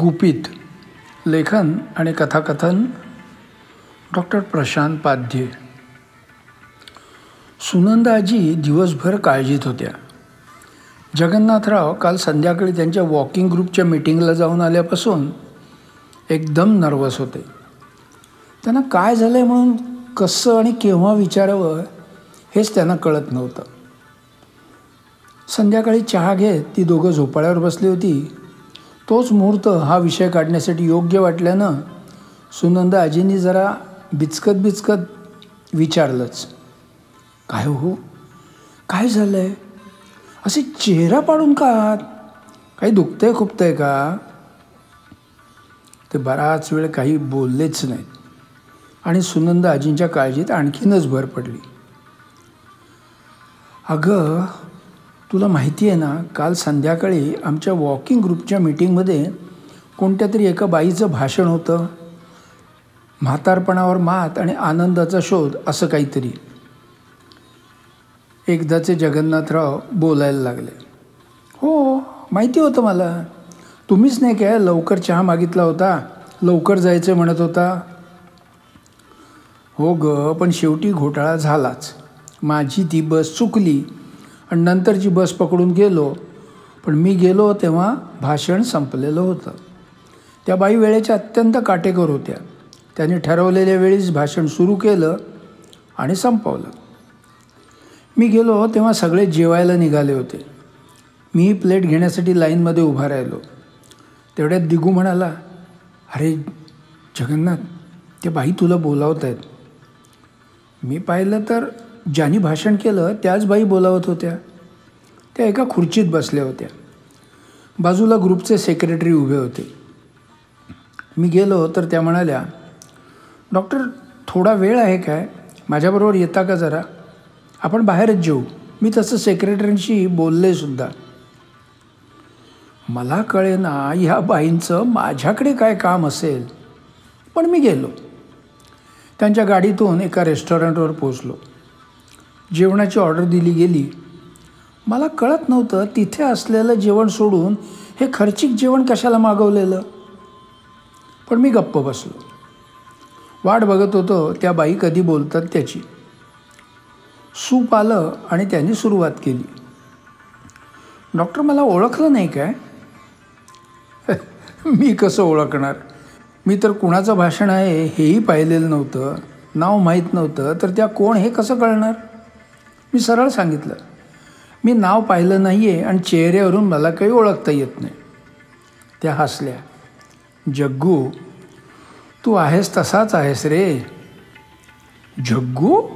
गुपित लेखन आणि कथाकथन डॉक्टर प्रशांत पाध्ये. सुनंदाजी दिवसभर काळजीत होत्या. जगन्नाथराव काल संध्याकाळी त्यांच्या वॉकिंग ग्रुपच्या मीटिंगला जाऊन आल्यापासून एकदम नर्वस होते. त्यांना काय झालं आहे म्हणून कसं आणि केव्हा विचारावं हेच त्यांना कळत नव्हतं. संध्याकाळी चहा घेत ती दोघं झोपाळ्यावर बसली होती. तोच मुहूर्त हा विषय काढण्यासाठी योग्य वाटल्यानं सुनंदा आजींनी जरा बिचकत बिचकत विचारलंच. काय हो? काय झालं आहे असे चेहरा पाडून का आहात? काही दुखतंय खुपतंय का? ते बराच वेळ काही बोललेच नाहीत. आणि सुनंदा आजींच्या काळजीत आणखीनच भर पडली. अगं तुला माहिती आहे ना काल संध्याकाळी आमच्या वॉकिंग ग्रुपच्या मीटिंगमध्ये कोणत्या तरी एका बाईचं भाषण होतं. म्हातारपणावर मात आणि आनंदाचा शोध असं काहीतरी. एकदाचे जगन्नाथराव बोलायला लागले. हो माहिती होतं मला. तुम्हीच नाही काय लवकर चहा मागितला होता? लवकर जायचं म्हणत होता? हो ग पण शेवटी घोटाळा झालाच. माझी ती बस चुकली. आणि नंतरची बस पकडून गेलो. पण मी गेलो तेव्हा भाषण संपलेलं होतं. त्या बाई वेळेच्या अत्यंत काटेकोर होत्या. त्यांनी ठरवलेल्या वेळीच भाषण सुरू केलं आणि संपवलं. मी गेलो तेव्हा सगळे जेवायला निघाले होते. मी प्लेट घेण्यासाठी लाईनमध्ये उभा राहिलो. तेवढ्यात दिगू म्हणाला अरे जगन्नाथ ते बाई तुला बोलावत आहेत मी पाहिलं तर ज्यांनी भाषण केलं त्याच बाई बोलावत होत्या. त्या एका खुर्चीत बसल्या होत्या. बाजूला ग्रुपचे सेक्रेटरी उभे होते. मी गेलो तर त्या म्हणाल्या डॉक्टर थोडा वेळ आहे काय? माझ्याबरोबर येता का जरा? आपण बाहेरच जेऊ. मी तसं सेक्रेटरींशी बोलले सुद्धा. मला कळे ना ह्या बाईंचं माझ्याकडे काय काम असेल. पण मी गेलो. त्यांच्या गाडीतून एका रेस्टॉरंटवर पोचलो जेवणाची ऑर्डर दिली गेली. मला कळत नव्हतं तिथे असलेलं जेवण सोडून हे खर्चिक जेवण कशाला मागवलेलं. पण मी गप्प बसलो. वाट बघत होतो त्या बाई कधी बोलतात त्याची. सूप आलं आणि त्यांनी सुरुवात केली. डॉक्टर मला ओळखलं नाही काय? मी कसं ओळखणार? मी तर कुणाचं भाषण आहे हेही पाहिलेलं नव्हतं. नाव माहीत नव्हतं. तर त्या कोण हे कसं कळणार? मी सरळ सांगितलं मी नाव पाहिलं नाही आहे आणि चेहऱ्यावरून मला काही ओळखता येत नाही. त्या हसल्या जग्गू तू आहेस तसाच आहेस रे. जग्गू?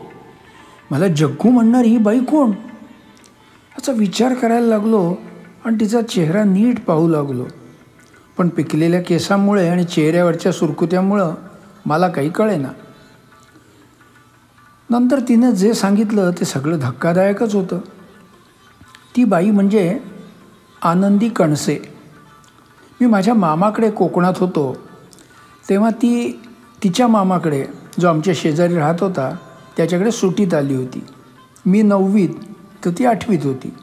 मला जग्गू म्हणणार ही बाई कोण? याचा विचार करायला लागलो आणि तिचा चेहरा नीट पाहू लागलो. पण पिकलेल्या केसामुळे आणि चेहऱ्यावरच्या सुरकुत्यामुळं मला काही कळेना. नंतर तिनं जे सांगितलं ते सगळं धक्कादायकच होतं. ती बाई म्हणजे आनंदी कणसे. मी माझ्या मामाकडे कोकणात होतो. तेव्हा ती तिच्या मामाकडे जो आमच्या शेजारी राहत होता त्याच्याकडे सुटीत आली होती. मी नववीत तर ती आठवीत होती.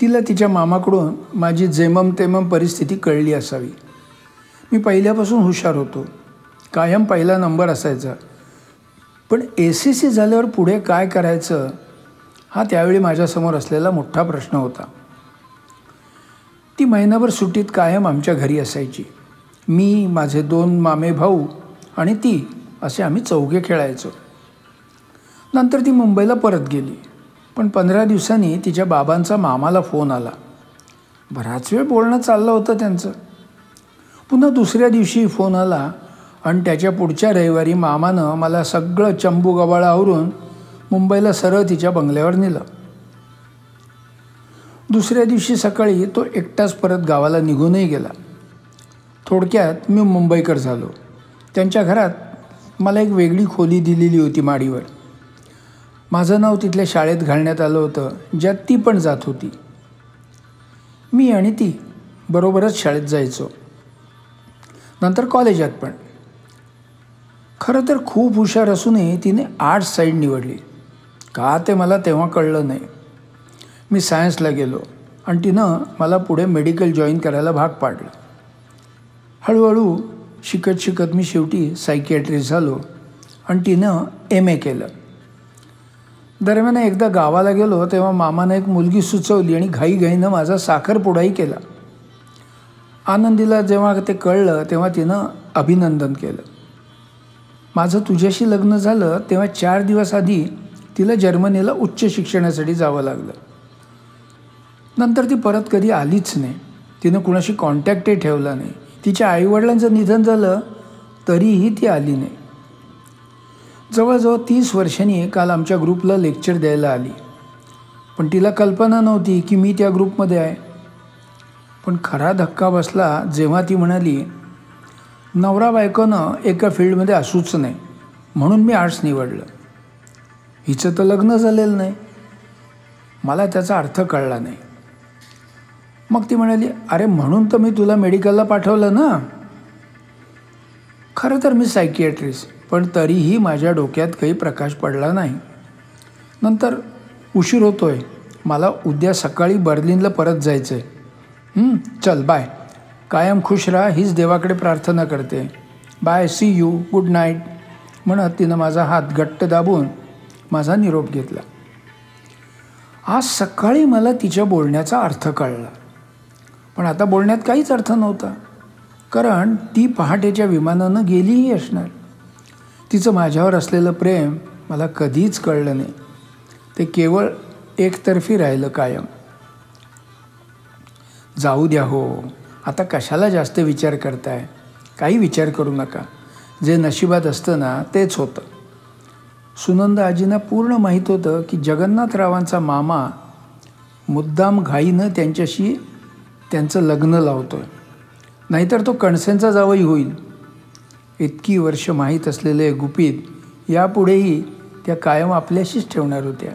तिला तिच्या मामाकडून माझी जेमम तेमम परिस्थिती कळली असावी. मी पहिल्यापासून हुशार होतो. कायम पहिला नंबर असायचा. पण ए सी सी झाल्यावर पुढे काय करायचं? हा त्यावेळी माझ्यासमोर असलेला मोठा प्रश्न होता. ती महिनाभर सुट्टीत कायम आमच्या घरी असायची. मी माझे दोन मामे भाऊ आणि ती असे आम्ही चौघे खेळायचो. नंतर ती मुंबईला परत गेली. पण पंधरा दिवसांनी तिच्या बाबांचा मामाला फोन आला. बराच वेळ बोलणं चाललं होतं त्यांचं. पुन्हा दुसऱ्या दिवशी फोन आला. आणि त्याच्या पुढच्या रविवारी मामानं मला सगळं चंबू गवाळा आवरून मुंबईला सरळ तिच्या बंगल्यावर नेलं. दुसऱ्या दिवशी सकाळी तो एकटाच परत गावाला निघूनही गेला. थोडक्यात मी मुंबईकर झालो. त्यांच्या घरात मला एक वेगळी खोली दिलेली होती माडीवर. माझं नाव तिथल्या शाळेत घालण्यात आलं होतं ज्यात ती पण जात होती. मी आणि ती बरोबरच शाळेत जायचो. नंतर कॉलेजात पण. खरं तर खूप हुशार असूनही तिने आर्ट्स साईड निवडली. का ते मला तेव्हा कळलं नाही. मी सायन्सला गेलो आणि तिनं मला पुढे मेडिकल जॉईन करायला भाग पाडलं. हळूहळू शिकत शिकत मी शेवटी सायकियाट्रिस्ट झालो आणि तिनं एम ए केलं. दरम्यान एकदा गावाला गेलो तेव्हा मामानं एक मुलगी सुचवली आणि घाईघाईनं माझा साखरपुडाही केला. आनंदीला जेव्हा ते कळलं तेव्हा तिनं अभिनंदन केलं. माझं तुझ्याशी लग्न झालं तेव्हा चार दिवस आधी तिला जर्मनीला उच्च शिक्षणासाठी जावं लागलं. नंतर ती परत कधी आलीच नाही. तिनं कुणाशी कॉन्टॅक्टही ठेवला नाही. तिच्या आईवडिलांचं निधन झालं तरीही ती आली नाही. जवळजवळ तीस वर्षांनी काल आमच्या ग्रुपला लेक्चर द्यायला आली. पण तिला कल्पना नव्हती की मी त्या ग्रुपमध्ये आहे. पण खरा धक्का बसला जेव्हा ती म्हणाली नवरा बायकोनं एका फील्डमध्ये असूच नाही. म्हणून मी आर्ट्स निवडलं. हिचं तर लग्न झालेलं नाही. मला त्याचा अर्थ कळला नाही. मग ती म्हणाली अरे म्हणून तर मी तुला मेडिकलला पाठवलं ना? खरं तर मी सायकियाट्रिस्ट पण तरीही माझ्या डोक्यात काही प्रकाश पडला नाही. नंतर उशीर होतोय. मला उद्या सकाळी बर्लिनला परत जायचं आहे चल बाय. कायम खुश राहा हीच देवाकडे प्रार्थना करते. Bye see you good night म्हणत तिनं माझा हात घट्ट दाबून माझा निरोप घेतला. आज सकाळी मला तिच्या बोलण्याचा अर्थ कळला. पण आता बोलण्यात काहीच अर्थ नव्हता. कारण ती पहाटेच्या विमानानं गेलीही असणार. तिचं माझ्यावर असलेलं प्रेम मला कधीच कळलं नाही. ते केवळ एकतर्फी राहिलं कायम. जाऊ द्या हो. आता कशाला जास्त विचार करताय? काही विचार करू नका. जे नशिबात असतं ना तेच होतं. सुनंद आजींना पूर्ण माहीत होतं की जगन्नाथरावांचा मामा मुद्दाम घाईनं त्यांच्याशी त्यांचं लग्न लावतो आहे नाहीतर तो कणसेंचा जावई होईल. इतकी वर्ष माहीत असलेले गुपित यापुढेही त्या कायम आपल्याशीच ठेवणार होत्या.